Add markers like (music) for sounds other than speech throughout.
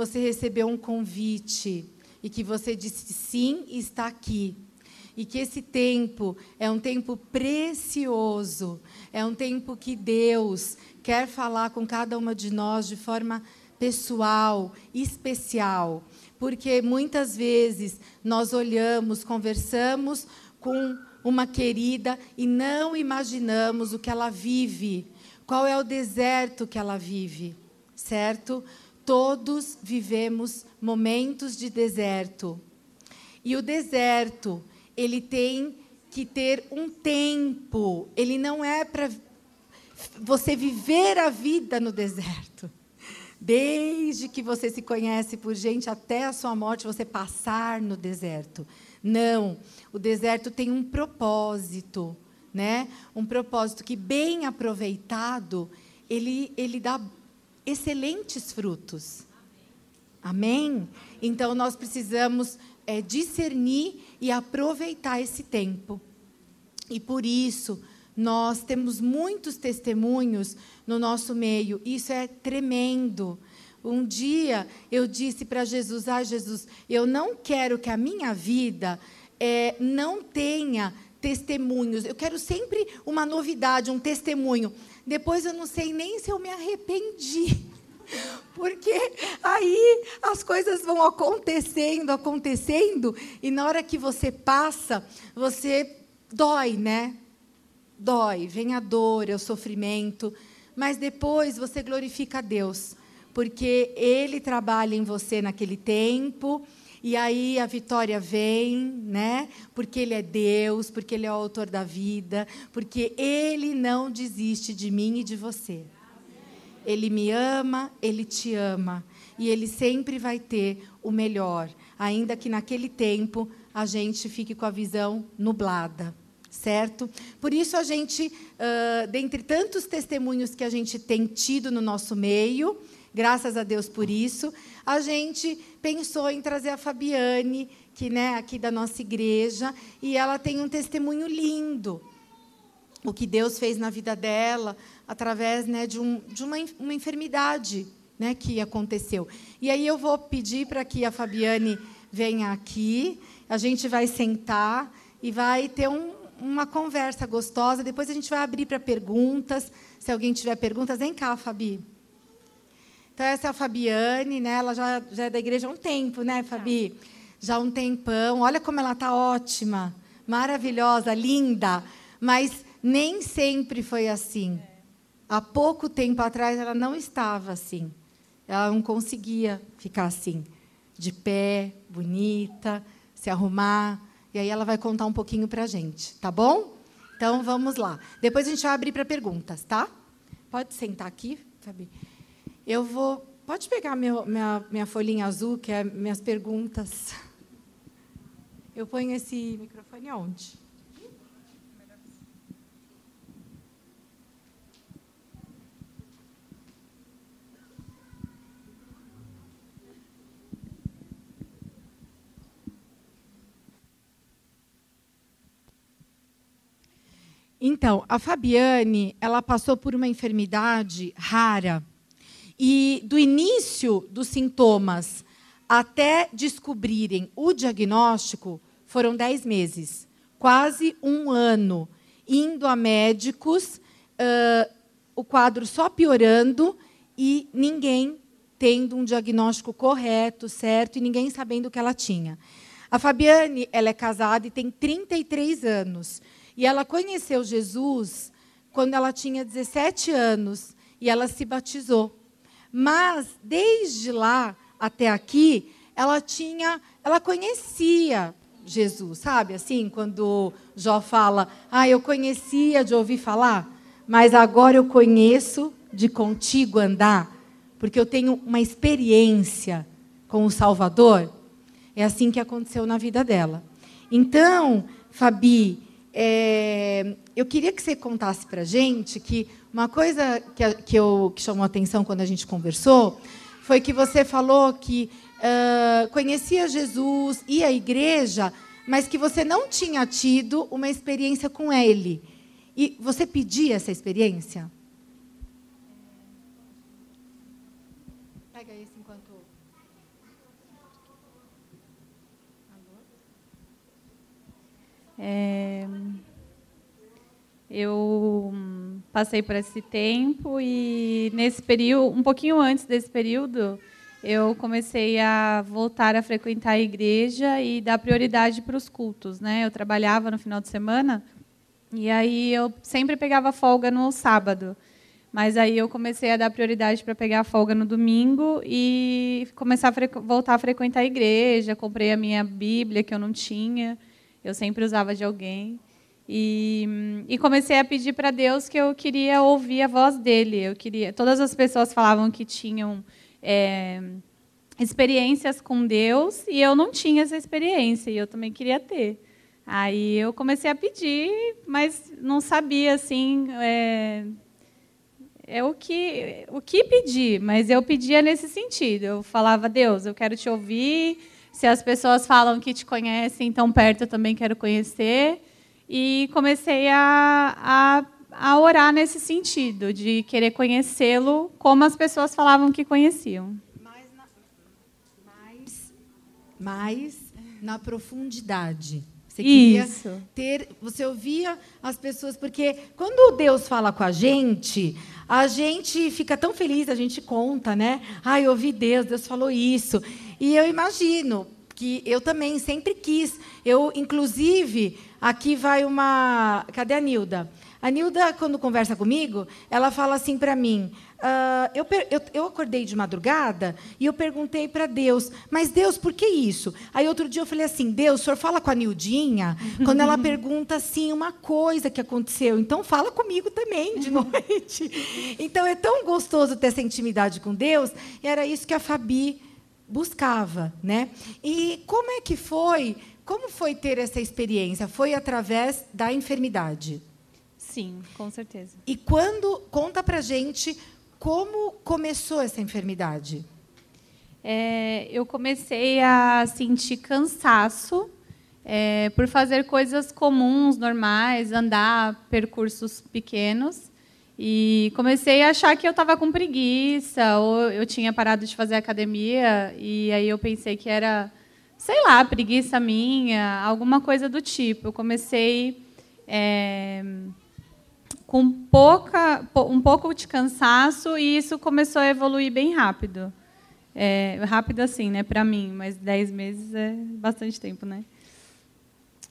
você recebeu um convite e que você disse sim está aqui. E que esse tempo é um tempo precioso, é um tempo que Deus quer falar com cada uma de nós de forma pessoal, especial, porque muitas vezes nós olhamos, conversamos com uma querida e não imaginamos o que ela vive, qual é o deserto que ela vive, certo? Todos vivemos momentos de deserto. E o deserto, ele tem que ter um tempo, ele não é para você viver a vida no deserto. Desde que você se conhece por gente até a sua morte, você passar no deserto. Não, o deserto tem um propósito, né? Um propósito que bem aproveitado, ele ele dá excelentes frutos. Amém? Então nós precisamos é, discernir e aproveitar esse tempo. E por isso nós temos muitos testemunhos no nosso meio. Isso é tremendo. Um dia eu disse para Jesus: Ah, Jesus, eu não quero que a minha vida é, não tenha testemunhos. Eu quero sempre uma novidade, um testemunho. Depois eu não sei nem se eu me arrependi. (laughs) Porque aí as coisas vão acontecendo, acontecendo, e na hora que você passa, você dói, né? Dói, vem a dor, é o sofrimento, mas depois você glorifica a Deus, porque Ele trabalha em você naquele tempo, e aí a vitória vem, né? Porque Ele é Deus, porque Ele é o autor da vida, porque Ele não desiste de mim e de você. Ele me ama, Ele te ama. E Ele sempre vai ter o melhor, ainda que naquele tempo a gente fique com a visão nublada. Certo? Por isso, a gente, uh, dentre tantos testemunhos que a gente tem tido no nosso meio, graças a Deus por isso, a gente pensou em trazer a Fabiane, que né, aqui da nossa igreja, e ela tem um testemunho lindo. O que Deus fez na vida dela, através né, de, um, de uma, uma enfermidade né, que aconteceu. E aí eu vou pedir para que a Fabiane venha aqui, a gente vai sentar e vai ter um, uma conversa gostosa. Depois a gente vai abrir para perguntas. Se alguém tiver perguntas, vem cá, Fabi. Então, essa é a Fabiane, né? ela já, já é da igreja há um tempo, né, Fabi? Já há um tempão. Olha como ela está ótima, maravilhosa, linda. Mas nem sempre foi assim. Há pouco tempo atrás ela não estava assim. Ela não conseguia ficar assim, de pé, bonita, se arrumar. E aí ela vai contar um pouquinho para a gente, tá bom? Então vamos lá. Depois a gente vai abrir para perguntas, tá? Pode sentar aqui, Fabi. Eu vou. Pode pegar meu, minha, minha folhinha azul, que é minhas perguntas. Eu ponho esse microfone aonde? Então, a Fabiane, ela passou por uma enfermidade rara e do início dos sintomas até descobrirem o diagnóstico foram 10 meses, quase um ano, indo a médicos, uh, o quadro só piorando e ninguém tendo um diagnóstico correto, certo, e ninguém sabendo o que ela tinha. A Fabiane, ela é casada e tem 33 anos. E ela conheceu Jesus quando ela tinha 17 anos e ela se batizou. Mas desde lá até aqui, ela tinha, ela conhecia Jesus, sabe? Assim, quando Jó fala: "Ah, eu conhecia de ouvir falar, mas agora eu conheço de contigo andar, porque eu tenho uma experiência com o Salvador". É assim que aconteceu na vida dela. Então, Fabi, é, eu queria que você contasse para a gente que uma coisa que, que, eu, que chamou a atenção quando a gente conversou foi que você falou que uh, conhecia Jesus e a igreja, mas que você não tinha tido uma experiência com ele. E você pedia essa experiência? É, eu passei por esse tempo e nesse período, um pouquinho antes desse período, eu comecei a voltar a frequentar a igreja e dar prioridade para os cultos, né? Eu trabalhava no final de semana e aí eu sempre pegava folga no sábado. Mas aí eu comecei a dar prioridade para pegar folga no domingo e começar a voltar a frequentar a igreja. Comprei a minha Bíblia que eu não tinha, eu sempre usava de alguém. E, e comecei a pedir para Deus que eu queria ouvir a voz dele. Eu queria. Todas as pessoas falavam que tinham é, experiências com Deus e eu não tinha essa experiência e eu também queria ter. Aí eu comecei a pedir, mas não sabia assim é, é o que o que pedir, mas eu pedia nesse sentido. Eu falava Deus, eu quero te ouvir. Se as pessoas falam que te conhecem tão perto, eu também quero conhecer e comecei a, a, a orar nesse sentido, de querer conhecê-lo como as pessoas falavam que conheciam. Mais na, mais, mais na profundidade. Você queria Isso. ter, você ouvia as pessoas, porque quando Deus fala com a gente, a gente fica tão feliz, a gente conta, né? Ai, eu ouvi Deus, Deus falou isso. E eu imagino que eu também sempre quis. Eu, inclusive, aqui vai uma. Cadê a Nilda? A Nilda, quando conversa comigo, ela fala assim para mim: uh, eu, eu, eu, acordei de madrugada e eu perguntei para Deus, mas Deus, por que isso? Aí outro dia eu falei assim: Deus, o senhor fala com a Nildinha quando ela (laughs) pergunta assim uma coisa que aconteceu, então fala comigo também de (laughs) noite. Então é tão gostoso ter essa intimidade com Deus, e era isso que a Fabi buscava, né? E como é que foi? Como foi ter essa experiência? Foi através da enfermidade? Sim, com certeza. E quando conta para gente como começou essa enfermidade? É, eu comecei a sentir cansaço é, por fazer coisas comuns, normais, andar percursos pequenos. E comecei a achar que eu estava com preguiça, ou eu tinha parado de fazer academia, e aí eu pensei que era, sei lá, preguiça minha, alguma coisa do tipo. Eu comecei é, com pouca, um pouco de cansaço, e isso começou a evoluir bem rápido. É, rápido assim, né, para mim, mas dez meses é bastante tempo, né?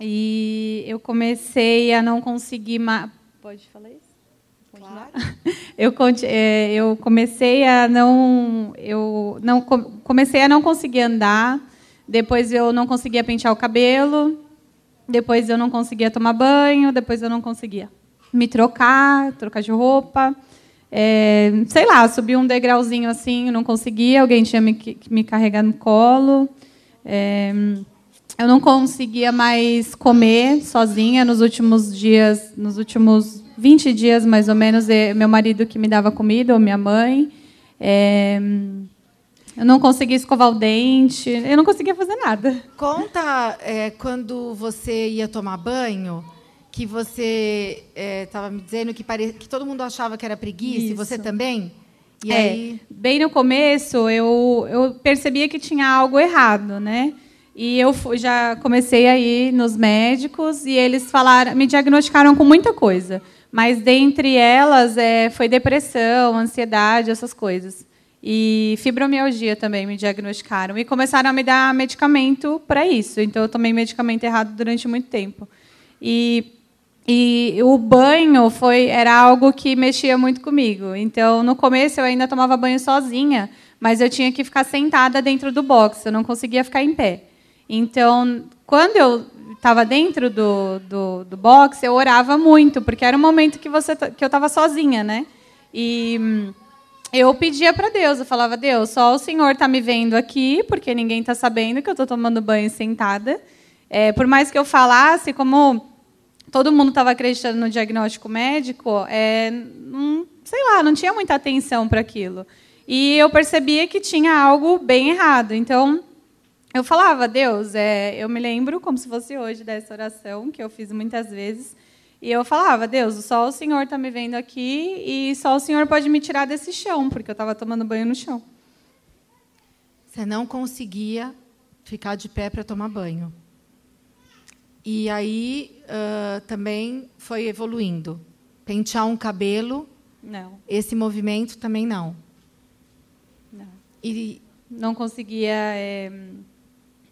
E eu comecei a não conseguir mais. Pode falar isso? Claro. (laughs) Eu, é, eu comecei a não, eu não comecei a não conseguir andar. Depois eu não conseguia pentear o cabelo. Depois eu não conseguia tomar banho. Depois eu não conseguia me trocar, trocar de roupa. É, sei lá, subi um degrauzinho assim, não conseguia. Alguém tinha me, me carregar no colo. É, eu não conseguia mais comer sozinha nos últimos dias, nos últimos 20 dias mais ou menos, meu marido que me dava comida, ou minha mãe. É, eu não conseguia escovar o dente, eu não conseguia fazer nada. Conta é, quando você ia tomar banho, que você estava é, me dizendo que, pare... que todo mundo achava que era preguiça, Isso. e você também? E é, aí... Bem no começo, eu, eu percebia que tinha algo errado, né? E eu fui, já comecei a ir nos médicos e eles falaram, me diagnosticaram com muita coisa. Mas dentre elas é, foi depressão, ansiedade, essas coisas. E fibromialgia também me diagnosticaram. E começaram a me dar medicamento para isso. Então, eu tomei medicamento errado durante muito tempo. E, e o banho foi era algo que mexia muito comigo. Então, no começo, eu ainda tomava banho sozinha, mas eu tinha que ficar sentada dentro do box. Eu não conseguia ficar em pé. Então, quando eu estava dentro do, do, do box, eu orava muito, porque era um momento que, você, que eu estava sozinha, né? E hum, eu pedia para Deus, eu falava, Deus, só o Senhor está me vendo aqui, porque ninguém está sabendo que eu estou tomando banho sentada. É, por mais que eu falasse, como todo mundo estava acreditando no diagnóstico médico, é, não, sei lá, não tinha muita atenção para aquilo. E eu percebia que tinha algo bem errado. Então, eu falava, Deus, é, eu me lembro como se fosse hoje dessa oração que eu fiz muitas vezes. E eu falava, Deus, só o Senhor está me vendo aqui e só o Senhor pode me tirar desse chão, porque eu estava tomando banho no chão. Você não conseguia ficar de pé para tomar banho? E aí uh, também foi evoluindo. Pentear um cabelo. Não. Esse movimento também não. Não. E não conseguia é,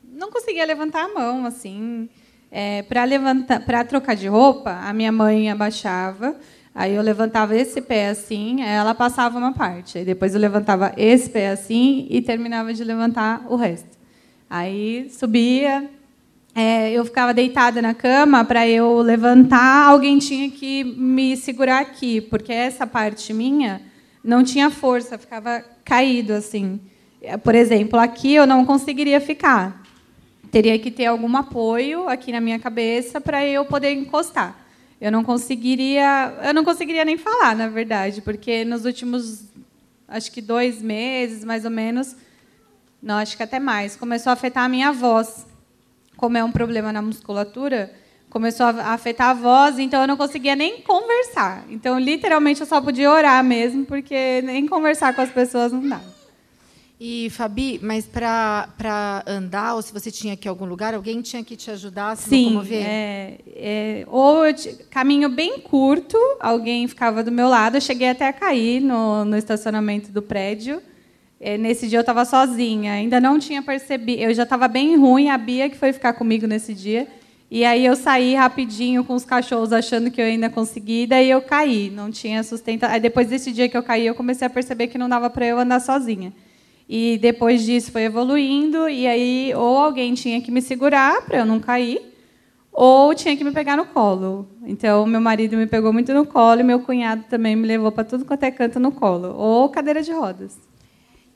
não conseguia levantar a mão assim é, para levantar para trocar de roupa a minha mãe abaixava aí eu levantava esse pé assim ela passava uma parte aí depois eu levantava esse pé assim e terminava de levantar o resto aí subia é, eu ficava deitada na cama para eu levantar alguém tinha que me segurar aqui porque essa parte minha não tinha força ficava caído assim por exemplo, aqui eu não conseguiria ficar. Teria que ter algum apoio aqui na minha cabeça para eu poder encostar. Eu não conseguiria, eu não conseguiria nem falar, na verdade, porque nos últimos, acho que dois meses, mais ou menos, não, acho que até mais, começou a afetar a minha voz. Como é um problema na musculatura, começou a afetar a voz, então eu não conseguia nem conversar. Então, literalmente, eu só podia orar mesmo, porque nem conversar com as pessoas não dava. E, Fabi, mas para andar, ou se você tinha que ir a algum lugar, alguém tinha que te ajudar a se Sim, locomover? É, é, ou caminho bem curto, alguém ficava do meu lado. Eu cheguei até a cair no, no estacionamento do prédio. É, nesse dia eu estava sozinha, ainda não tinha percebido. Eu já estava bem ruim, a Bia que foi ficar comigo nesse dia. E aí eu saí rapidinho com os cachorros, achando que eu ainda consegui, daí eu caí, não tinha sustentação. Aí depois desse dia que eu caí, eu comecei a perceber que não dava para eu andar sozinha. E depois disso foi evoluindo, e aí ou alguém tinha que me segurar para eu não cair, ou tinha que me pegar no colo. Então, meu marido me pegou muito no colo, e meu cunhado também me levou para tudo quanto é canto no colo, ou cadeira de rodas.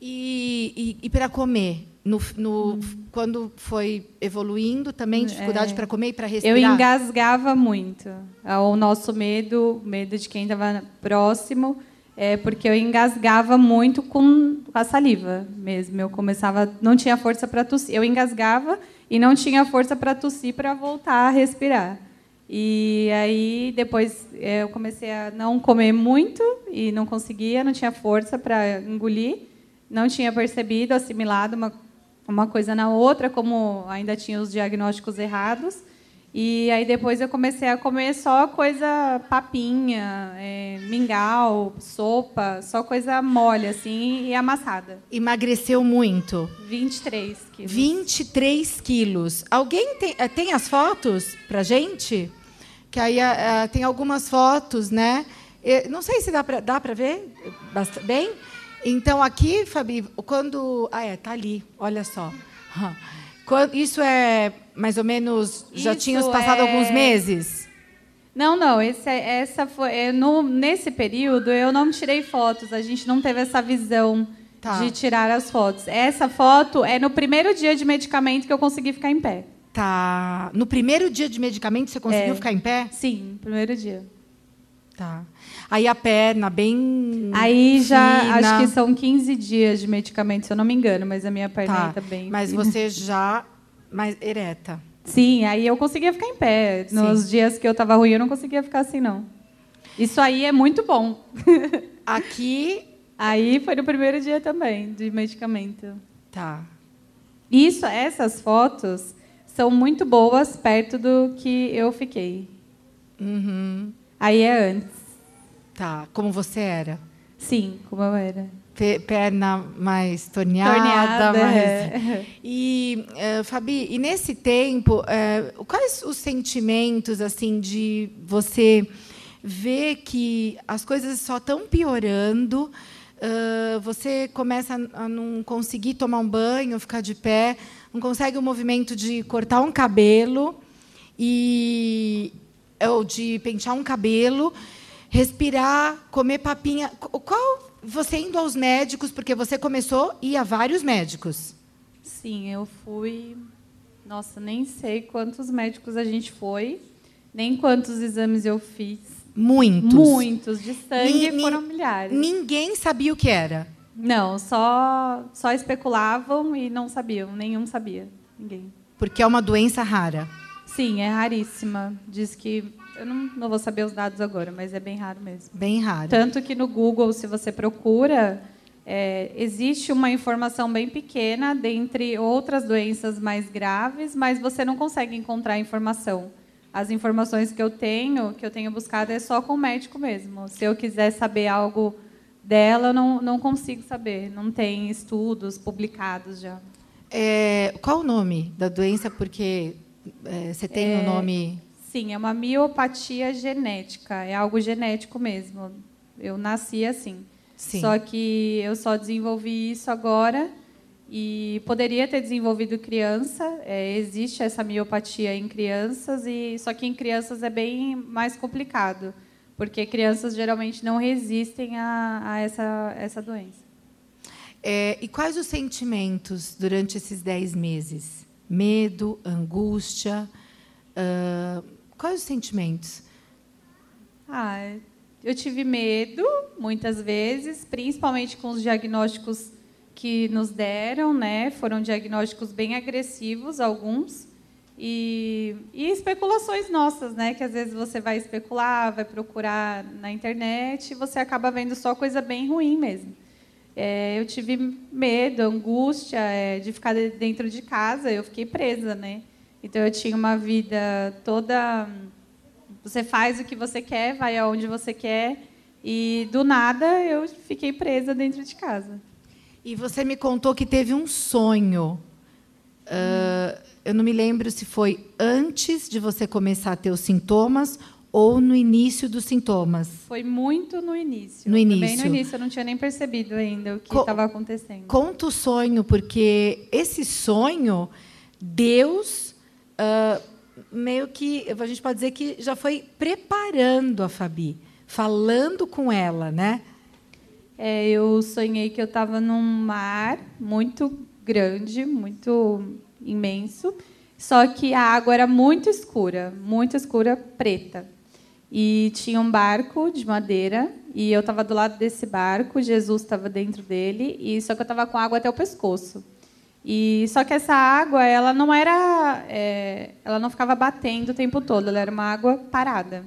E, e, e para comer? No, no, hum. Quando foi evoluindo, também dificuldade é, para comer e para respirar? Eu engasgava muito. O nosso medo, medo de quem estava próximo, é porque eu engasgava muito com a saliva mesmo. Eu começava, não tinha força para tossir. Eu engasgava e não tinha força para tossir para voltar a respirar. E aí depois é, eu comecei a não comer muito e não conseguia, não tinha força para engolir, não tinha percebido, assimilado uma uma coisa na outra, como ainda tinha os diagnósticos errados. E aí depois eu comecei a comer só coisa papinha, é, mingau, sopa, só coisa mole assim e amassada. Emagreceu muito? 23 quilos. 23 quilos. Alguém tem, eh, tem as fotos pra gente? Que aí uh, tem algumas fotos, né? Não sei se dá para dá para ver bem. Então aqui, Fabi, quando ah é, tá ali, olha só. (laughs) Isso é mais ou menos. Já tinha passado é... alguns meses? Não, não. Esse, é, essa foi é, no, nesse período eu não tirei fotos. A gente não teve essa visão tá. de tirar as fotos. Essa foto é no primeiro dia de medicamento que eu consegui ficar em pé. Tá. No primeiro dia de medicamento você conseguiu é. ficar em pé? Sim, primeiro dia. Tá. Aí a perna bem. Aí já fina. acho que são 15 dias de medicamento, se eu não me engano, mas a minha perna tá. está bem. Mas fina. você já mais ereta. Sim, aí eu conseguia ficar em pé. Nos Sim. dias que eu estava ruim, eu não conseguia ficar assim, não. Isso aí é muito bom. (laughs) Aqui. Aí foi no primeiro dia também, de medicamento. Tá. Isso, essas fotos são muito boas perto do que eu fiquei. Uhum. Aí é antes. Tá. Como você era? Sim, como eu era perna mais torneada. torneada mais... É. (laughs) E, uh, Fabi, e nesse tempo, uh, quais os sentimentos assim de você ver que as coisas só estão piorando? Uh, você começa a não conseguir tomar um banho, ficar de pé, não consegue o movimento de cortar um cabelo e ou de pentear um cabelo, respirar, comer papinha. Qual você indo aos médicos, porque você começou a ir a vários médicos. Sim, eu fui. Nossa, nem sei quantos médicos a gente foi, nem quantos exames eu fiz. Muitos. Muitos. De sangue ni, foram milhares. Ninguém sabia o que era. Não, só, só especulavam e não sabiam. Nenhum sabia. Ninguém. Porque é uma doença rara. Sim, é raríssima. Diz que eu não, não vou saber os dados agora, mas é bem raro mesmo. Bem raro. Tanto que no Google, se você procura, é, existe uma informação bem pequena dentre outras doenças mais graves, mas você não consegue encontrar informação. As informações que eu tenho, que eu tenho buscado, é só com o médico mesmo. Se eu quiser saber algo dela, eu não, não consigo saber. Não tem estudos publicados já. É, qual o nome da doença? Porque é, você tem o é, um nome. Sim, é uma miopatia genética. É algo genético mesmo. Eu nasci assim. Sim. Só que eu só desenvolvi isso agora e poderia ter desenvolvido criança. É, existe essa miopatia em crianças e só que em crianças é bem mais complicado, porque crianças geralmente não resistem a, a essa essa doença. É, e quais os sentimentos durante esses dez meses? Medo, angústia. Uh, quais os sentimentos? Ah, eu tive medo muitas vezes, principalmente com os diagnósticos que nos deram, né? Foram diagnósticos bem agressivos, alguns. E, e, especulações nossas, né? Que às vezes você vai especular, vai procurar na internet e você acaba vendo só coisa bem ruim mesmo. É, eu tive medo, angústia é, de ficar dentro de casa. Eu fiquei presa, né? Então eu tinha uma vida toda. Você faz o que você quer, vai aonde você quer, e do nada eu fiquei presa dentro de casa. E você me contou que teve um sonho. Uh, eu não me lembro se foi antes de você começar a ter os sintomas ou no início dos sintomas? Foi muito no início. No início. Bem no início, eu não tinha nem percebido ainda o que estava acontecendo. Conta o sonho, porque esse sonho, Deus uh, meio que, a gente pode dizer que já foi preparando a Fabi, falando com ela, né? É, eu sonhei que eu estava num mar muito grande, muito imenso, só que a água era muito escura, muito escura, preta. E tinha um barco de madeira e eu estava do lado desse barco, Jesus estava dentro dele e só que eu estava com água até o pescoço. E só que essa água, ela não era, é, ela não ficava batendo o tempo todo, ela era uma água parada.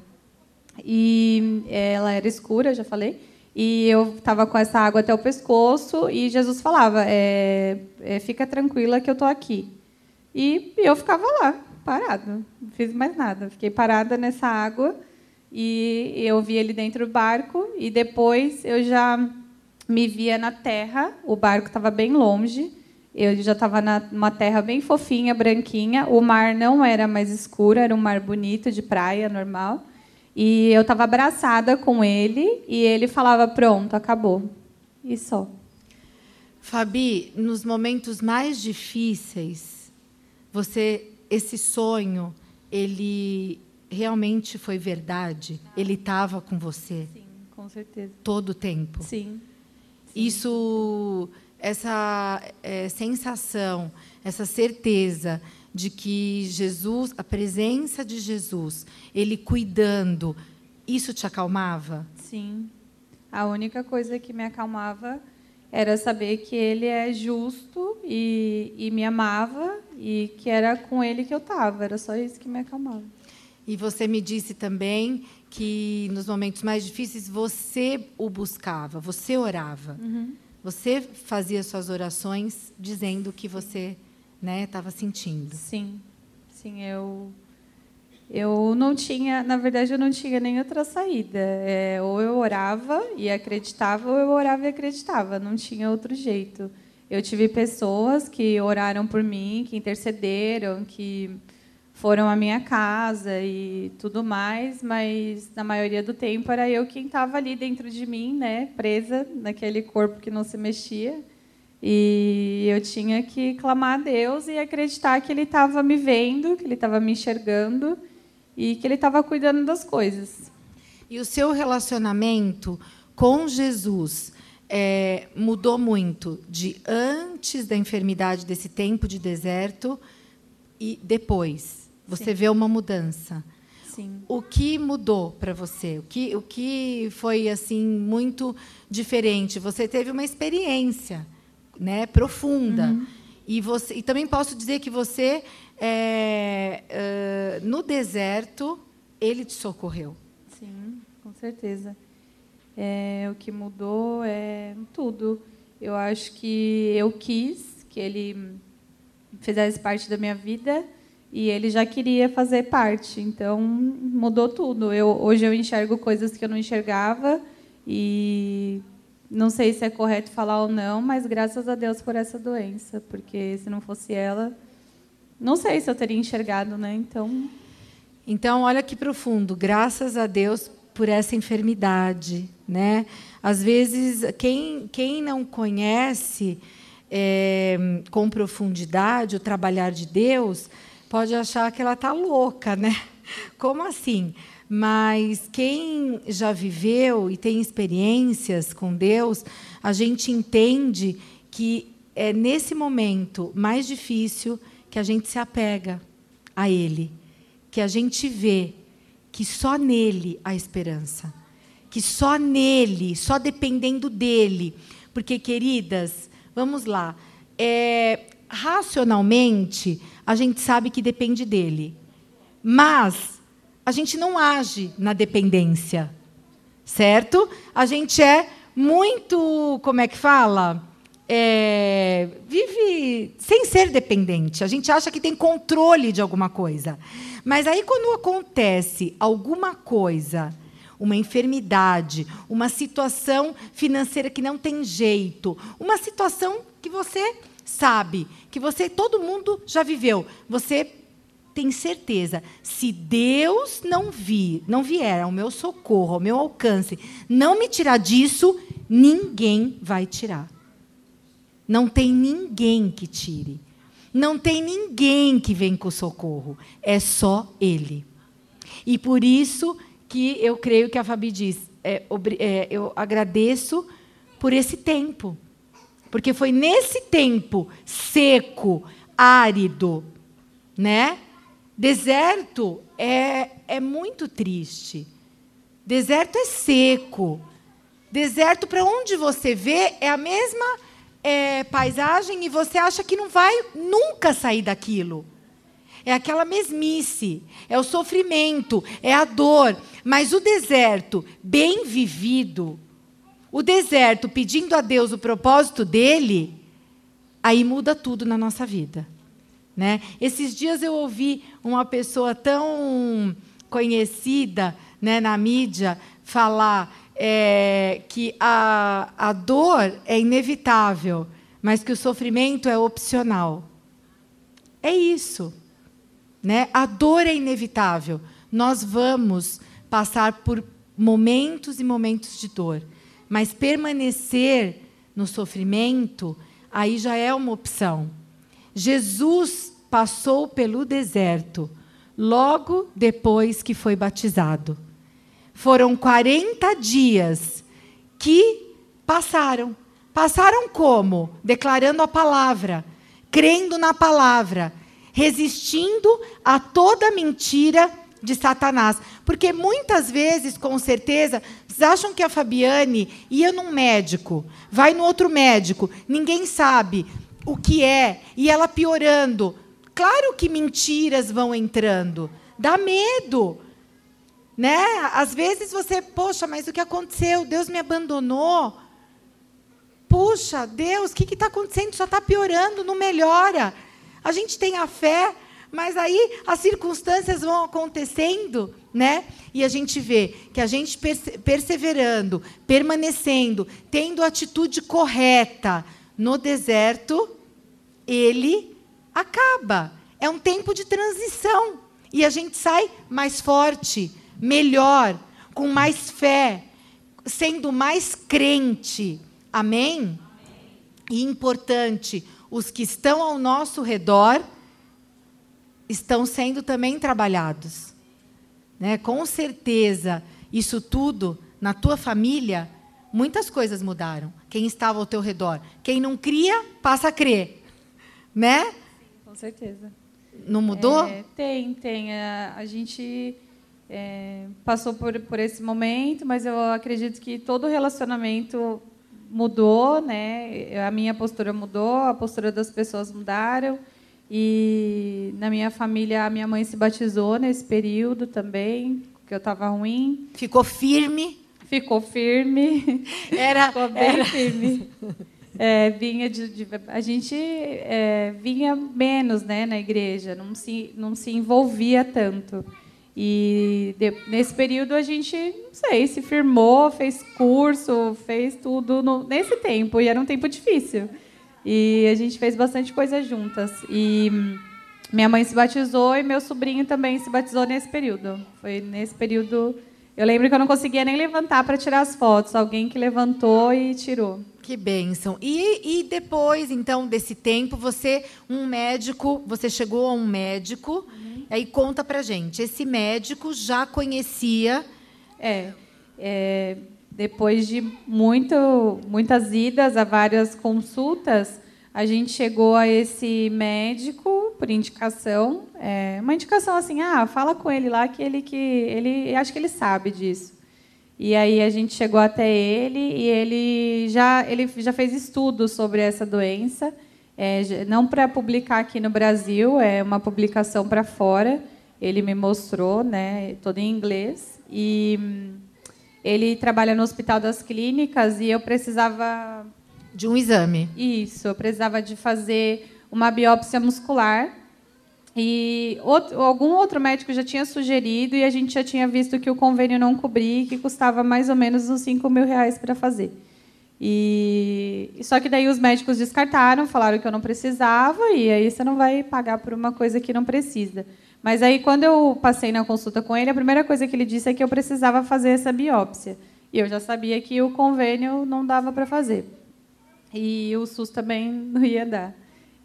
E ela era escura, já falei. E eu estava com essa água até o pescoço e Jesus falava: é, é, fica tranquila que eu estou aqui. E eu ficava lá, parada, não fiz mais nada. Fiquei parada nessa água e eu vi ele dentro do barco e depois eu já me via na terra. O barco estava bem longe. Eu já estava numa terra bem fofinha, branquinha. O mar não era mais escuro, era um mar bonito de praia normal. E eu estava abraçada com ele e ele falava: "Pronto, acabou". E só. Fabi, nos momentos mais difíceis, você esse sonho, ele realmente foi verdade? Ele estava com você? Sim, com certeza. Todo o tempo? Sim. Sim. Isso, essa é, sensação, essa certeza de que Jesus, a presença de Jesus, ele cuidando, isso te acalmava? Sim. A única coisa que me acalmava era saber que ele é justo e, e me amava e que era com ele que eu estava. Era só isso que me acalmava. E você me disse também que nos momentos mais difíceis você o buscava, você orava. Uhum. Você fazia suas orações dizendo o que você estava né, sentindo. Sim, sim, eu eu não tinha, na verdade, eu não tinha nem outra saída. É, ou eu orava e acreditava, ou eu orava e acreditava. Não tinha outro jeito. Eu tive pessoas que oraram por mim, que intercederam, que foram à minha casa e tudo mais, mas na maioria do tempo era eu quem estava ali dentro de mim, né, presa naquele corpo que não se mexia. E eu tinha que clamar a Deus e acreditar que Ele estava me vendo, que Ele estava me enxergando e que Ele estava cuidando das coisas. E o seu relacionamento com Jesus é, mudou muito de antes da enfermidade, desse tempo de deserto, e depois? Você Sim. vê uma mudança. Sim. O que mudou para você? O que, o que foi assim muito diferente? Você teve uma experiência, né, profunda. Uhum. E você, e também posso dizer que você, é, no deserto, ele te socorreu. Sim, com certeza. É, o que mudou é tudo. Eu acho que eu quis que ele fizesse parte da minha vida e ele já queria fazer parte. Então mudou tudo. Eu, hoje eu enxergo coisas que eu não enxergava e não sei se é correto falar ou não, mas graças a Deus por essa doença, porque se não fosse ela, não sei se eu teria enxergado, né? Então. Então, olha que profundo. Graças a Deus por essa enfermidade, né? Às vezes, quem, quem não conhece é, com profundidade o trabalhar de Deus pode achar que ela está louca, né? (laughs) Como assim? Mas quem já viveu e tem experiências com Deus, a gente entende que é nesse momento mais difícil que a gente se apega a Ele, que a gente vê que só nele há esperança, que só nele, só dependendo dele. Porque, queridas, vamos lá, é, racionalmente, a gente sabe que depende dele, mas a gente não age na dependência, certo? A gente é muito, como é que fala? É, vive sem ser dependente. A gente acha que tem controle de alguma coisa. Mas aí, quando acontece alguma coisa, uma enfermidade, uma situação financeira que não tem jeito, uma situação que você sabe, que você, todo mundo já viveu, você tem certeza, se Deus não vir, não vier ao meu socorro, ao meu alcance, não me tirar disso, ninguém vai tirar. Não tem ninguém que tire. Não tem ninguém que vem com socorro. É só Ele. E por isso que eu creio que a Fabi diz: é, é, eu agradeço por esse tempo. Porque foi nesse tempo seco, árido, né? Deserto é, é muito triste. Deserto é seco. Deserto, para onde você vê, é a mesma é, paisagem e você acha que não vai nunca sair daquilo. É aquela mesmice, é o sofrimento, é a dor. Mas o deserto bem vivido, o deserto pedindo a Deus o propósito dele, aí muda tudo na nossa vida. Né? Esses dias eu ouvi uma pessoa tão conhecida né, na mídia falar é, que a, a dor é inevitável, mas que o sofrimento é opcional. É isso. Né? A dor é inevitável. Nós vamos passar por momentos e momentos de dor, mas permanecer no sofrimento, aí já é uma opção. Jesus passou pelo deserto logo depois que foi batizado. Foram 40 dias que passaram. Passaram como? Declarando a palavra, crendo na palavra, resistindo a toda mentira de Satanás. Porque muitas vezes, com certeza, vocês acham que a Fabiane ia num médico, vai no outro médico, ninguém sabe o que é, e ela piorando. Claro que mentiras vão entrando. Dá medo. Né? Às vezes você, poxa, mas o que aconteceu? Deus me abandonou. Puxa, Deus, o que está acontecendo? Só está piorando, não melhora. A gente tem a fé, mas aí as circunstâncias vão acontecendo, né? E a gente vê que a gente perseverando, permanecendo, tendo a atitude correta no deserto, ele acaba. É um tempo de transição. E a gente sai mais forte, melhor, com mais fé, sendo mais crente. Amém? Amém? E importante, os que estão ao nosso redor estão sendo também trabalhados. Né? Com certeza, isso tudo, na tua família, muitas coisas mudaram. Quem estava ao teu redor. Quem não cria, passa a crer. Né? Sim, com certeza. Não mudou? É, tem, tem. A, a gente é, passou por, por esse momento, mas eu acredito que todo relacionamento mudou, né? A minha postura mudou, a postura das pessoas mudaram. E na minha família, a minha mãe se batizou nesse período também, que eu estava ruim. Ficou firme? Ficou firme. (laughs) Era, Ficou bem era... firme. é, vinha de, de, a gente é, vinha menos né, na igreja, não se, não se envolvia tanto. E de, nesse período a gente, não sei, se firmou, fez curso, fez tudo no, nesse tempo, e era um tempo difícil. E a gente fez bastante coisa juntas. E minha mãe se batizou e meu sobrinho também se batizou nesse período. Foi nesse período. Eu lembro que eu não conseguia nem levantar para tirar as fotos. Alguém que levantou e tirou. Que bênção. E, e depois, então, desse tempo, você, um médico, você chegou a um médico, uhum. aí conta pra gente. Esse médico já conhecia. É. é depois de muito, muitas idas a várias consultas, a gente chegou a esse médico por indicação, é, uma indicação assim, ah, fala com ele lá que ele que ele acho que ele sabe disso. E aí a gente chegou até ele e ele já ele já fez estudos sobre essa doença, é, não para publicar aqui no Brasil, é uma publicação para fora. Ele me mostrou, né, todo em inglês e ele trabalha no Hospital das Clínicas e eu precisava de um exame. Isso, eu precisava de fazer uma biópsia muscular. E outro, algum outro médico já tinha sugerido e a gente já tinha visto que o convênio não cobria, que custava mais ou menos uns 5 mil reais para fazer. E só que daí os médicos descartaram, falaram que eu não precisava e aí você não vai pagar por uma coisa que não precisa. Mas aí quando eu passei na consulta com ele, a primeira coisa que ele disse é que eu precisava fazer essa biópsia. E eu já sabia que o convênio não dava para fazer. E o SUS também não ia dar.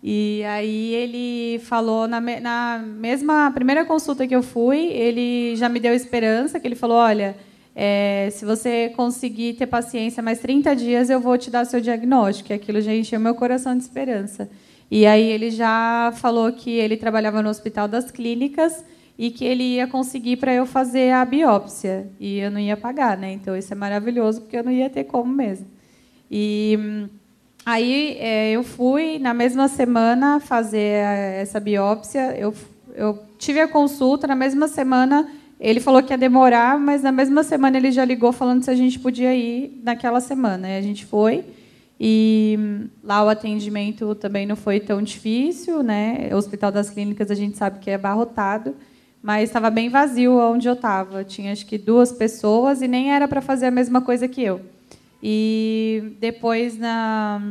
E aí ele falou na, na mesma primeira consulta que eu fui, ele já me deu esperança, que ele falou, olha, é, se você conseguir ter paciência mais 30 dias, eu vou te dar seu diagnóstico. E aquilo já encheu meu coração de esperança. E aí ele já falou que ele trabalhava no Hospital das Clínicas e que ele ia conseguir para eu fazer a biópsia. E eu não ia pagar, né? Então isso é maravilhoso, porque eu não ia ter como mesmo. E hum, Aí é, eu fui na mesma semana fazer essa biópsia. Eu, eu tive a consulta na mesma semana. Ele falou que ia demorar, mas na mesma semana ele já ligou falando se a gente podia ir naquela semana. E a gente foi. E lá o atendimento também não foi tão difícil, né? O Hospital das Clínicas a gente sabe que é abarrotado, mas estava bem vazio onde eu estava. Tinha acho que duas pessoas e nem era para fazer a mesma coisa que eu. E depois na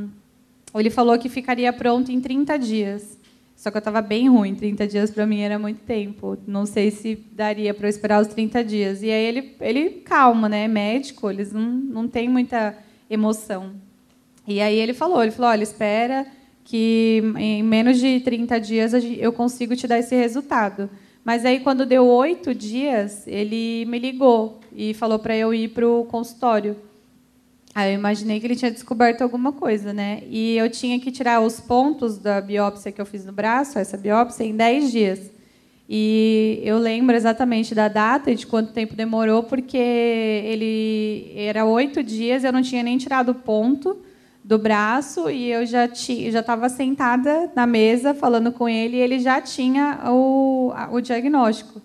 ele falou que ficaria pronto em 30 dias. Só que eu estava bem ruim, 30 dias para mim era muito tempo. Não sei se daria para eu esperar os 30 dias. E aí ele, ele calma, né? Médico, eles não, não têm muita emoção. E aí ele falou, ele falou, olha, espera que em menos de 30 dias eu consigo te dar esse resultado. Mas aí, quando deu oito dias, ele me ligou e falou para eu ir para o consultório. Aí eu imaginei que ele tinha descoberto alguma coisa, né? E eu tinha que tirar os pontos da biópsia que eu fiz no braço, essa biópsia, em 10 dias. E eu lembro exatamente da data e de quanto tempo demorou, porque ele era oito dias, eu não tinha nem tirado o ponto do braço e eu já já estava sentada na mesa falando com ele e ele já tinha o, o diagnóstico.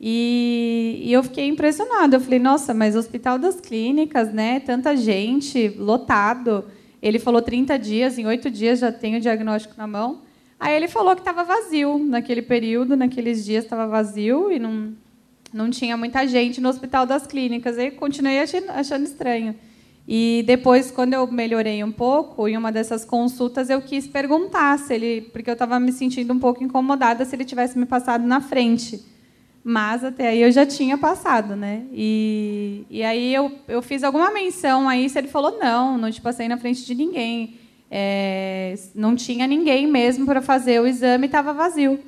E, e, eu fiquei impressionada. Eu falei, nossa, mas Hospital das Clínicas, né? Tanta gente, lotado. Ele falou 30 dias, em oito dias já tem o diagnóstico na mão. Aí ele falou que estava vazio naquele período, naqueles dias estava vazio e não, não tinha muita gente no Hospital das Clínicas. Aí continuei achando, achando estranho. E depois, quando eu melhorei um pouco, em uma dessas consultas, eu quis perguntar se ele, porque eu estava me sentindo um pouco incomodada, se ele tivesse me passado na frente. Mas até aí eu já tinha passado, né? E, e aí eu, eu fiz alguma menção a isso, ele falou, não, não te passei na frente de ninguém. É, não tinha ninguém mesmo para fazer o exame, estava vazio.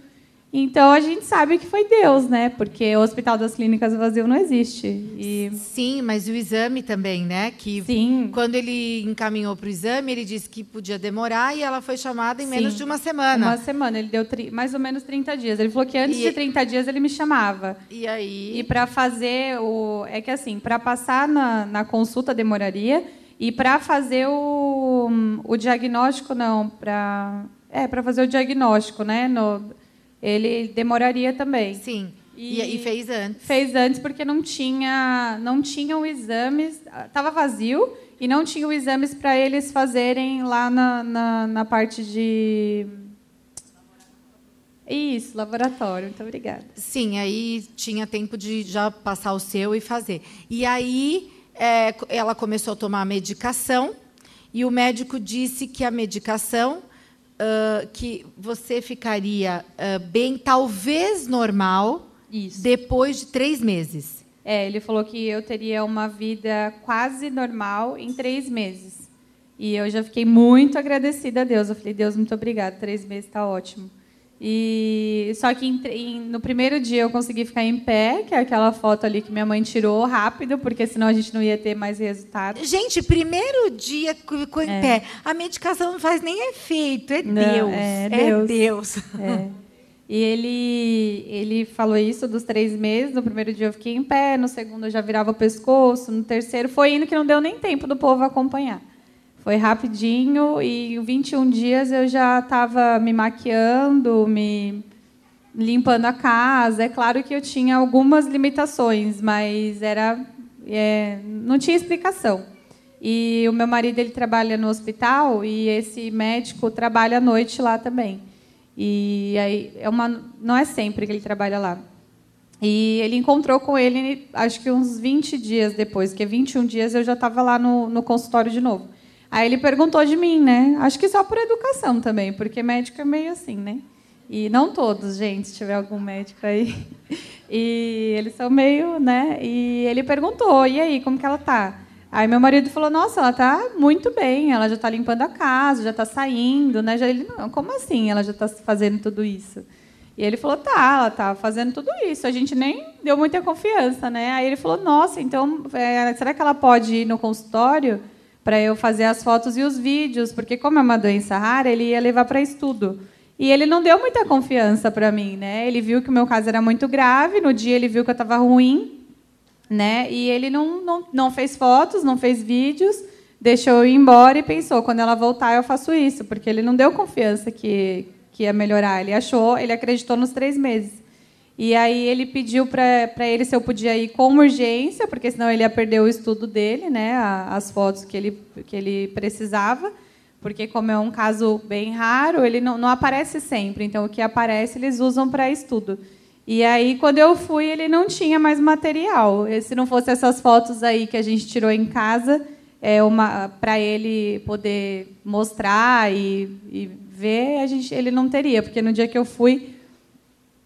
Então a gente sabe que foi Deus, né? Porque o Hospital das Clínicas vazio não existe. E... Sim, mas o exame também, né? Que Sim. quando ele encaminhou para o exame, ele disse que podia demorar e ela foi chamada em Sim. menos de uma semana. Uma semana, ele deu mais ou menos 30 dias. Ele falou que antes e... de 30 dias ele me chamava. E aí? E para fazer o. É que assim, para passar na, na consulta demoraria. E para fazer o, o diagnóstico, não, para. É, para fazer o diagnóstico, né? No, ele demoraria também. Sim. E, e, fez antes. Fez antes porque não tinha, não tinham exames, estava vazio e não tinham exames para eles fazerem lá na, na, na parte de isso, laboratório. Muito obrigada. Sim, aí tinha tempo de já passar o seu e fazer. E aí é, ela começou a tomar a medicação e o médico disse que a medicação uh, que você ficaria uh, bem, talvez normal, Isso. depois de três meses. É, ele falou que eu teria uma vida quase normal em três meses. E eu já fiquei muito agradecida a Deus. Eu falei, Deus, muito obrigada. Três meses está ótimo. E só que em, em, no primeiro dia eu consegui ficar em pé, que é aquela foto ali que minha mãe tirou rápido, porque senão a gente não ia ter mais resultado. Gente, primeiro dia ficou em é. pé. A medicação não faz nem efeito, é não, Deus. É Deus. É Deus. É. E ele, ele falou isso dos três meses. No primeiro dia eu fiquei em pé, no segundo eu já virava o pescoço, no terceiro foi indo que não deu nem tempo do povo acompanhar. Foi rapidinho e em 21 dias eu já estava me maquiando, me limpando a casa. É claro que eu tinha algumas limitações, mas era é, não tinha explicação. E o meu marido ele trabalha no hospital e esse médico trabalha à noite lá também. E aí é uma não é sempre que ele trabalha lá. E ele encontrou com ele, acho que uns 20 dias depois, que 21 dias eu já estava lá no, no consultório de novo. Aí ele perguntou de mim, né? Acho que só por educação também, porque médico é meio assim, né? E não todos, gente, se tiver algum médico aí. (laughs) E eles são meio, né? E ele perguntou: "E aí, como que ela tá?" Aí meu marido falou: "Nossa, ela tá muito bem, ela já está limpando a casa, já está saindo, né?" Já ele: "Não, como assim? Ela já está fazendo tudo isso?" E ele falou: "Tá, ela tá fazendo tudo isso. A gente nem deu muita confiança, né?" Aí ele falou: "Nossa, então, é, será que ela pode ir no consultório?" Para eu fazer as fotos e os vídeos, porque como é uma doença rara, ele ia levar para estudo. E ele não deu muita confiança para mim, né? Ele viu que o meu caso era muito grave, no dia ele viu que eu estava ruim, né? E ele não, não, não fez fotos, não fez vídeos, deixou eu ir embora e pensou, quando ela voltar eu faço isso, porque ele não deu confiança que, que ia melhorar. Ele achou, ele acreditou nos três meses. E aí ele pediu para ele se eu podia ir com urgência, porque senão ele ia perder o estudo dele, né, as fotos que ele, que ele precisava, porque como é um caso bem raro, ele não, não aparece sempre. Então o que aparece eles usam para estudo. E aí quando eu fui ele não tinha mais material. E se não fosse essas fotos aí que a gente tirou em casa, é uma para ele poder mostrar e, e ver, a gente, ele não teria, porque no dia que eu fui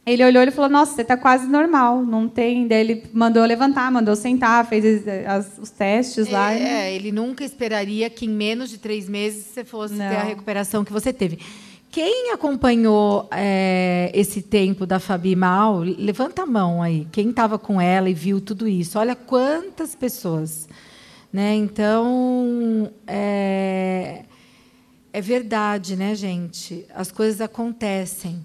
ele olhou e falou: Nossa, você está quase normal, não tem. Daí ele mandou levantar, mandou sentar, fez as, os testes lá. É, ele nunca esperaria que em menos de três meses você fosse não. ter a recuperação que você teve. Quem acompanhou é, esse tempo da Fabi Mal, levanta a mão aí. Quem estava com ela e viu tudo isso? Olha quantas pessoas. Né? Então, é, é verdade, né, gente? As coisas acontecem.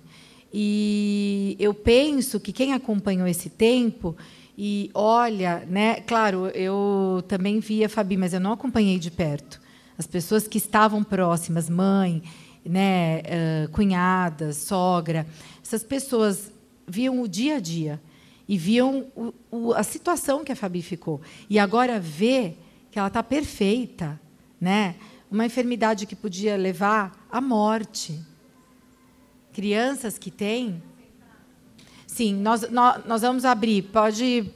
E eu penso que quem acompanhou esse tempo e olha, né? Claro, eu também via Fabi, mas eu não acompanhei de perto. As pessoas que estavam próximas, mãe, né, cunhada, sogra, essas pessoas viam o dia a dia e viam o, o, a situação que a Fabi ficou. E agora vê que ela está perfeita, né? Uma enfermidade que podia levar à morte crianças que têm. Sim, nós, nós, nós vamos abrir. Pode.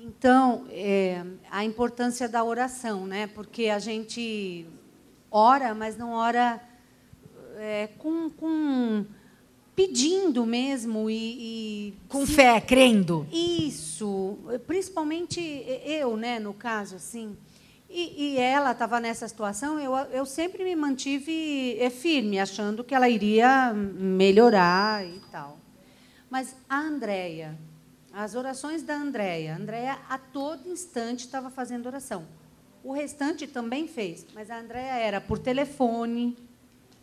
Então, é, a importância da oração, né? Porque a gente ora, mas não ora é, com, com, pedindo mesmo e, e com se, fé, crendo. Isso, principalmente eu, né? No caso, assim. E, e ela estava nessa situação, eu, eu sempre me mantive é, firme, achando que ela iria melhorar e tal. Mas a Andréia, as orações da Andréia, a Andréia a todo instante estava fazendo oração. O restante também fez, mas a Andréia era por telefone,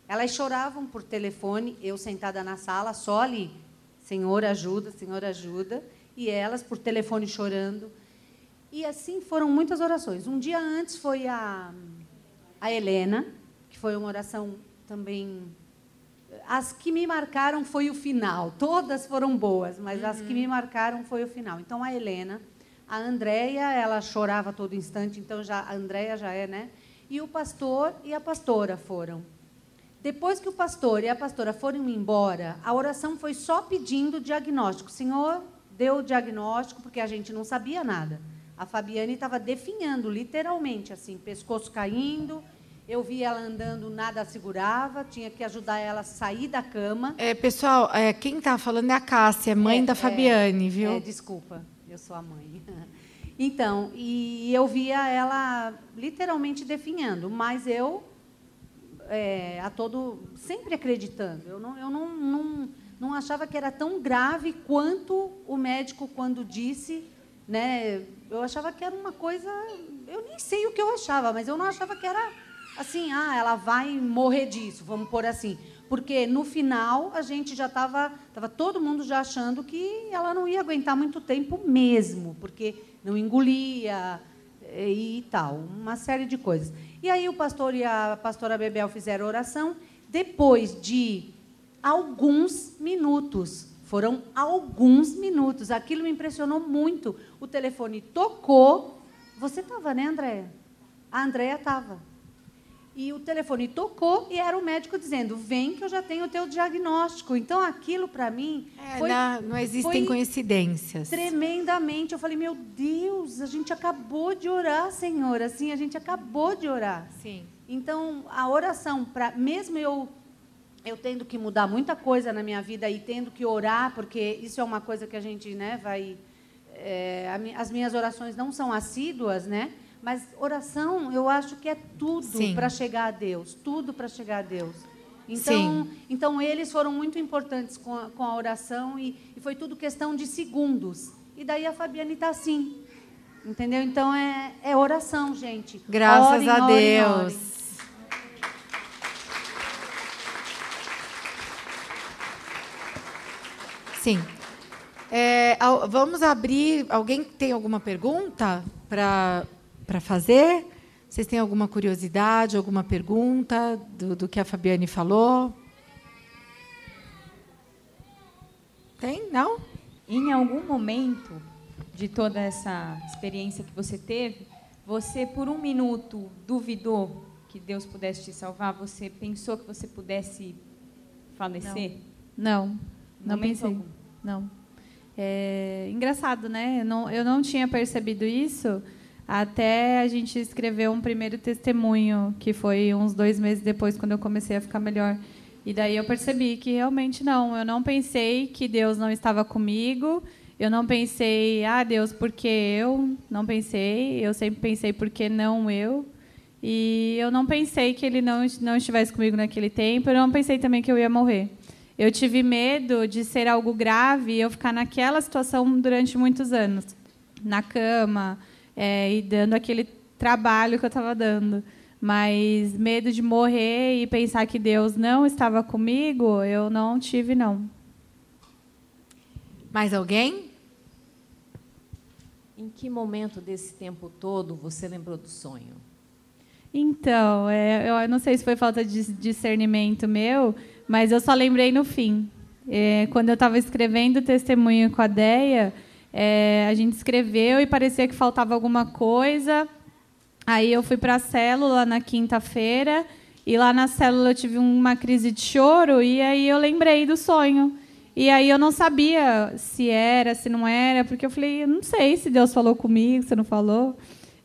elas choravam por telefone, eu sentada na sala, só ali, Senhor ajuda, Senhor ajuda, e elas por telefone chorando. E assim foram muitas orações. Um dia antes foi a, a Helena, que foi uma oração também. As que me marcaram foi o final. Todas foram boas, mas uhum. as que me uhum. marcaram foi o final. Então a Helena A Andréia, ela chorava todo instante, então já a Andréia já é, né? E o pastor e a pastora foram. Depois que o pastor e a pastora foram embora, a oração foi só pedindo diagnóstico. Senhor, deu o diagnóstico, porque a gente não sabia nada. A Fabiane estava definhando, literalmente, assim, pescoço caindo. Eu vi ela andando, nada segurava, tinha que ajudar ela a sair da cama. É, pessoal, é, quem está falando é a Cássia, mãe É, da Fabiane, é, viu? é, desculpa, eu sou a mãe. (laughs) Então, e eu via ela literalmente definhando, mas eu é, a todo sempre acreditando. Eu não, eu não, não, não achava que era tão grave quanto o médico quando disse, né? Eu achava que era uma coisa, eu nem sei o que eu achava, mas eu não achava que era assim, ah, ela vai morrer disso, vamos pôr assim. Porque no final a gente já estava, estava todo mundo já achando que ela não ia aguentar muito tempo mesmo, porque não engolia eh, e tal, uma série de coisas. E aí o pastor e a pastora Bebel fizeram oração. Depois de alguns minutos, foram alguns minutos, aquilo me impressionou muito. O telefone tocou. Você estava, né, Andréia? A Andréia estava. E o telefone tocou e era o médico dizendo: Vem que eu já tenho o teu diagnóstico. Então aquilo para mim É, foi, na- não existem coincidências. tremendamente. Eu falei: Meu Deus, a gente acabou de orar, Senhor. Assim, a gente acabou de orar. Sim. Então, a oração, pra, mesmo eu, eu tendo que mudar muita coisa na minha vida e tendo que orar, porque isso é uma coisa que a gente né, vai. é, as minhas orações não são assíduas, né? Mas oração, eu acho que é tudo para chegar a Deus, tudo para chegar a Deus. Então, Sim. então eles foram muito importantes com a, com a oração e, e foi tudo questão de segundos. E daí a Fabiane está assim, entendeu? Então é, é oração, gente. Graças Orem, a orem, Deus. orem. Sim. É, vamos abrir. Alguém tem alguma pergunta para fazer? Vocês têm alguma curiosidade, alguma pergunta do, do que a Fabiane falou? Tem? Não? Em algum momento de toda essa experiência que você teve, você por um minuto duvidou que Deus pudesse te salvar? Você pensou que você pudesse falecer? Não, não Momento pensei. algum. Não. É engraçado, né? Eu não, eu não tinha percebido isso até a gente escrever um primeiro testemunho, que foi uns dois meses depois, quando eu comecei a ficar melhor. E daí eu percebi que realmente não. Eu não pensei que Deus não estava comigo. Eu não pensei, ah, Deus, por que eu? Não pensei. Eu sempre pensei, por que não eu? E eu não pensei que ele não, não estivesse comigo naquele tempo. Eu não pensei também que eu ia morrer. Eu tive medo de ser algo grave e eu ficar naquela situação durante muitos anos, na cama, é, e dando aquele trabalho que eu estava dando. Mas medo de morrer e pensar que Deus não estava comigo, eu não tive, não. Mais alguém? Em que momento desse tempo todo você lembrou do sonho? Então, é, eu não sei se foi falta de discernimento meu, mas eu só lembrei no fim. É, quando eu estava escrevendo o testemunho com a Deia, é, a gente escreveu e parecia que faltava alguma coisa. Aí eu fui para a célula na quinta-feira e lá na célula eu tive uma crise de choro e aí eu lembrei do sonho. E aí eu não sabia se era, se não era, porque eu falei, não sei se Deus falou comigo, se não falou.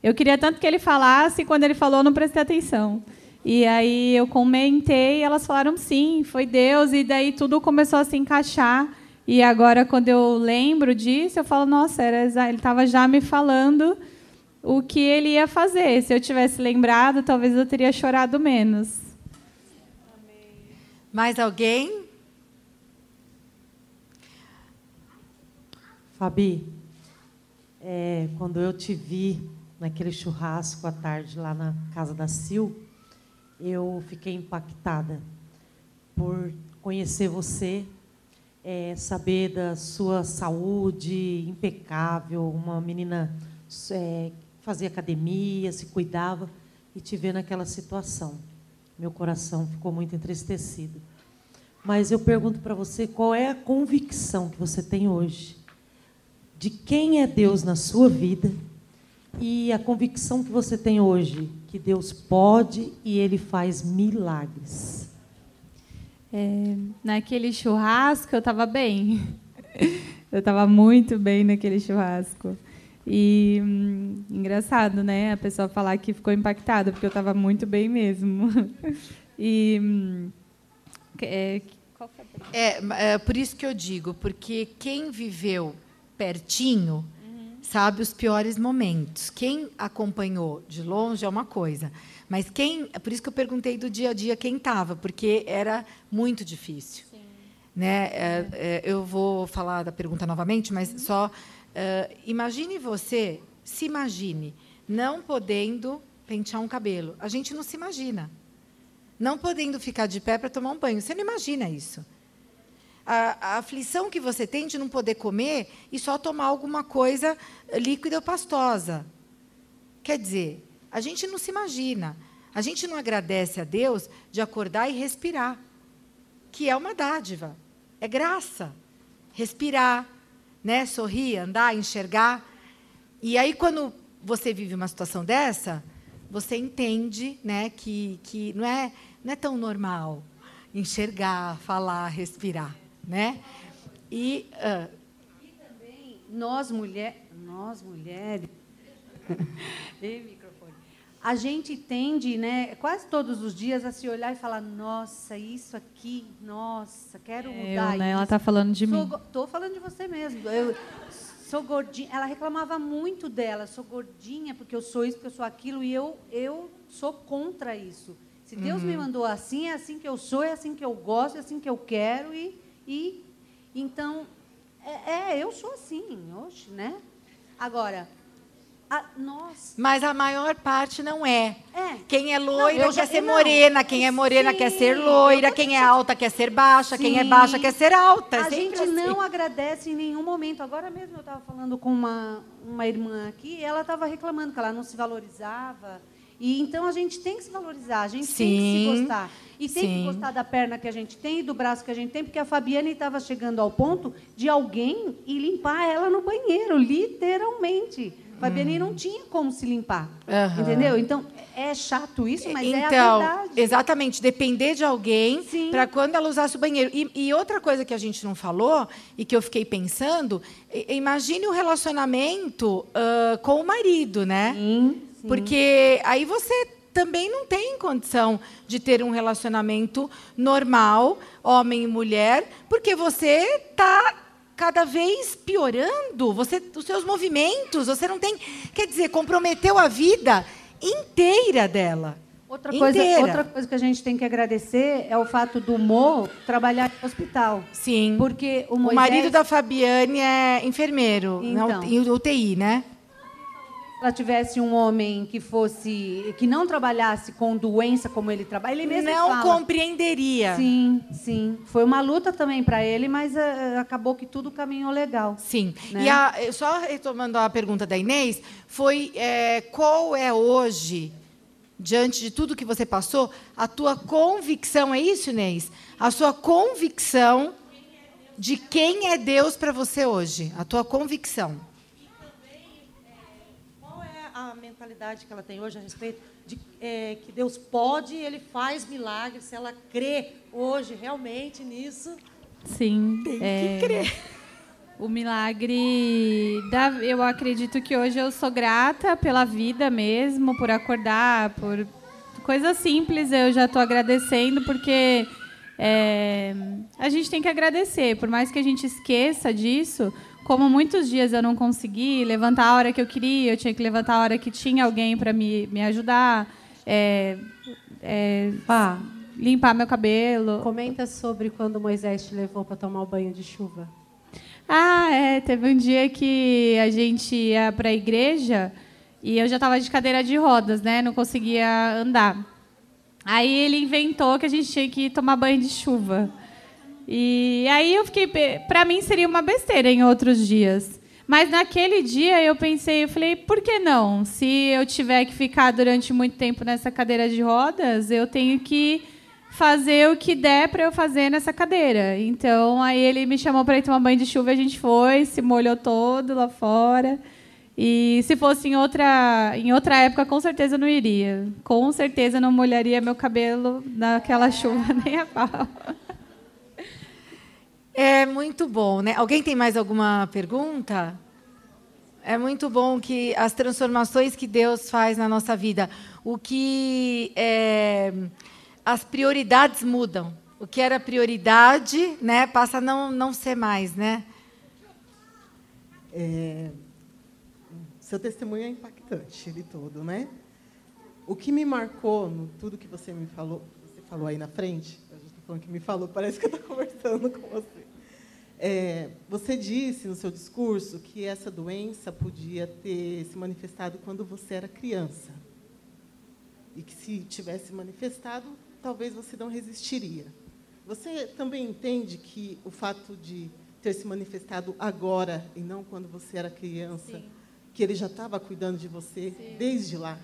Eu queria tanto que ele falasse, e quando ele falou, eu não prestei atenção. E aí eu comentei, e elas falaram sim, foi Deus, e daí tudo começou a se encaixar. E agora, quando eu lembro disso, eu falo, nossa, era, ele estava já me falando o que ele ia fazer. Se eu tivesse lembrado, talvez eu teria chorado menos. Mais alguém? Fabi, é, quando eu te vi naquele churrasco à tarde lá na casa da Sil, eu fiquei impactada por conhecer você, é, saber da sua saúde impecável, uma menina é, fazia academia, se cuidava, e te ver naquela situação. Meu coração ficou muito entristecido. Mas eu pergunto para você qual é a convicção que você tem hoje de quem é Deus na sua vida e a convicção que você tem hoje que Deus pode e Ele faz milagres. É, naquele churrasco eu estava bem. (laughs) Eu estava muito bem naquele churrasco. E hum, engraçado, né? A pessoa falar que ficou impactada, porque eu estava muito bem mesmo. (laughs) E hum, é, qual pergunta? É, é por isso que eu digo, porque quem viveu pertinho sabe os piores momentos. Quem acompanhou de longe é uma coisa, mas quem, é por isso que eu perguntei do dia a dia quem estava, porque era muito difícil. Né? É, é, eu vou falar da pergunta novamente, mas só é, imagine você, se imagine não podendo pentear um cabelo. A gente não se imagina. Não podendo ficar de pé para tomar um banho. Você não imagina isso. A, a, aflição que você tem de não poder comer e só tomar alguma coisa líquida ou pastosa. Quer dizer, a gente não se imagina. A gente não agradece a Deus de acordar e respirar, que é uma dádiva, é graça. Respirar, né? sorrir, andar, enxergar. E aí, quando você vive uma situação dessa, você entende né, que, que não é não é tão normal enxergar, falar, respirar, né? E, uh, e também nós mulheres, (laughs) nós mulheres. A gente tende, né, quase todos os dias a se olhar e falar: "Nossa, isso aqui, nossa, quero é, mudar eu, né, isso". Ela está falando de Sou, mim. Estou falando de você mesmo. Eu sou gordinha. Ela reclamava muito dela. Sou gordinha porque eu sou isso, porque eu sou aquilo, e eu eu sou contra isso. Se Deus uhum. me mandou assim, é assim que eu sou, é assim que eu gosto, é assim que eu quero. E, e então, é, é eu sou assim, hoje, né? Agora, a, nós. Mas a maior parte não é. é. Quem é loira não, quer já, ser morena, quem é morena Sim, quer ser loira, quem é alta quer ser baixa, Sim. quem é baixa quer ser alta. A gente assim. não agradece em nenhum momento. Agora mesmo eu estava falando com uma, uma irmã aqui, e ela estava reclamando que ela não se valorizava e então a gente tem que se valorizar, a gente sim, tem que se gostar. E tem sim. que gostar da perna que a gente tem e do braço que a gente tem, porque a Fabiane estava chegando ao ponto de alguém ir limpar ela no banheiro, literalmente. A Fabiane hum. não tinha como se limpar. Uhum. Entendeu? Então, é chato isso, mas então, é a então, verdade. Exatamente, depender de alguém para quando ela usasse o banheiro. E, e, outra coisa que a gente não falou e que eu fiquei pensando, imagine o relacionamento uh, com o marido, né? Sim. Porque aí você também não tem condição de ter um relacionamento normal, homem e mulher, porque você está cada vez piorando, você, os seus movimentos, você não tem, quer dizer, comprometeu a vida inteira dela. Outra coisa, outra coisa que a gente tem que agradecer é o fato do Mo trabalhar no hospital. Sim. Porque o, Moisés... o marido da Fabiane é enfermeiro, então, em UTI, né? Ela tivesse um homem que fosse que não trabalhasse com doença como ele trabalha, ele mesmo não fala. compreenderia. Sim, sim. Foi uma luta também para ele, mas uh, acabou que tudo caminhou legal. Sim. Né? E a, só retomando a pergunta da Inês, foi é, qual é hoje diante de tudo que você passou, a tua convicção, é isso, Inês? A sua convicção de quem é Deus para você hoje, a tua convicção a mentalidade que ela tem hoje a respeito de é, que Deus pode, Ele faz milagres, se ela crê hoje realmente nisso. Sim. Tem é, que crer. O milagre, da, eu acredito que hoje eu sou grata pela vida mesmo, por acordar, por coisas simples eu já estou agradecendo, porque é, a gente tem que agradecer, por mais que a gente esqueça disso, como muitos dias eu não consegui levantar a hora que eu queria, eu tinha que levantar a hora que tinha alguém para me, me ajudar, é, é, ah, limpar meu cabelo. Comenta sobre quando Moisés te levou para tomar o banho de chuva. Ah, é. Teve um dia que a gente ia para a igreja e eu já estava de cadeira de rodas, né? Não conseguia andar. Aí ele inventou que a gente tinha que tomar banho de chuva. E aí eu fiquei, para mim seria uma besteira em outros dias. Mas naquele dia eu pensei, eu falei, por que não? Se eu tiver que ficar durante muito tempo nessa cadeira de rodas, eu tenho que fazer o que der para eu fazer nessa cadeira. Então, aí ele me chamou para ir tomar banho de chuva, a gente foi, se molhou todo lá fora. E se fosse em outra, em outra época, com certeza não iria. Com certeza não molharia meu cabelo naquela (laughs) chuva nem a pau. É muito bom, né? Alguém tem mais alguma pergunta? É muito bom que as transformações que Deus faz na nossa vida, o que é, as prioridades mudam. O que era prioridade, né, passa a não não ser mais, né? É, seu testemunho é impactante, ele todo, né? O que me marcou no tudo que você me falou, você falou aí na frente, falando que me falou, parece que eu estou (laughs) conversando com você. É, você disse no seu discurso que essa doença podia ter se manifestado quando você era criança. E que se tivesse manifestado, talvez você não resistiria. Você também entende que o fato de ter se manifestado agora e não quando você era criança, Sim. que ele já estava cuidando de você Sim. desde lá?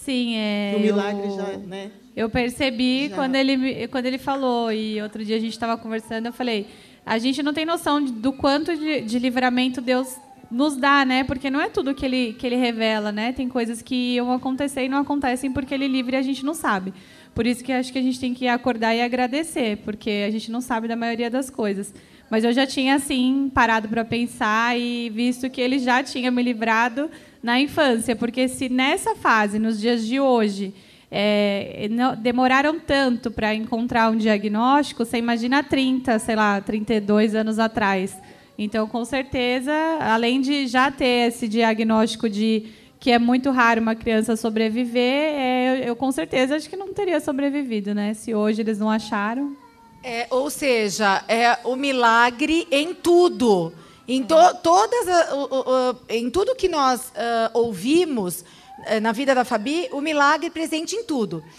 Sim, é. O milagre eu, já, né? Eu percebi já. quando ele quando ele falou e outro dia a gente estava conversando, eu falei, a gente não tem noção do quanto de, de, livramento Deus nos dá, né? Porque não é tudo que ele, que ele revela, né? Tem coisas que iam acontecer e não acontecem porque ele livre e a gente não sabe. Por isso que acho que a gente tem que acordar e agradecer, porque a gente não sabe da maioria das coisas. Mas eu já tinha, assim, parado para pensar e visto que ele já tinha me livrado na infância. Porque se nessa fase, nos dias de hoje, é, não, demoraram tanto para encontrar um diagnóstico, você imagina 30, sei lá, 32 anos atrás. Então, com certeza, além de já ter esse diagnóstico de que é muito raro uma criança sobreviver, é, eu, eu, com certeza acho que não teria sobrevivido, né? Se hoje eles não acharam. É, ou seja, é o milagre em tudo. Em, to, todas, uh, uh, em tudo que nós ouvimos, eh, na vida da Fabi, o milagre presente em tudo.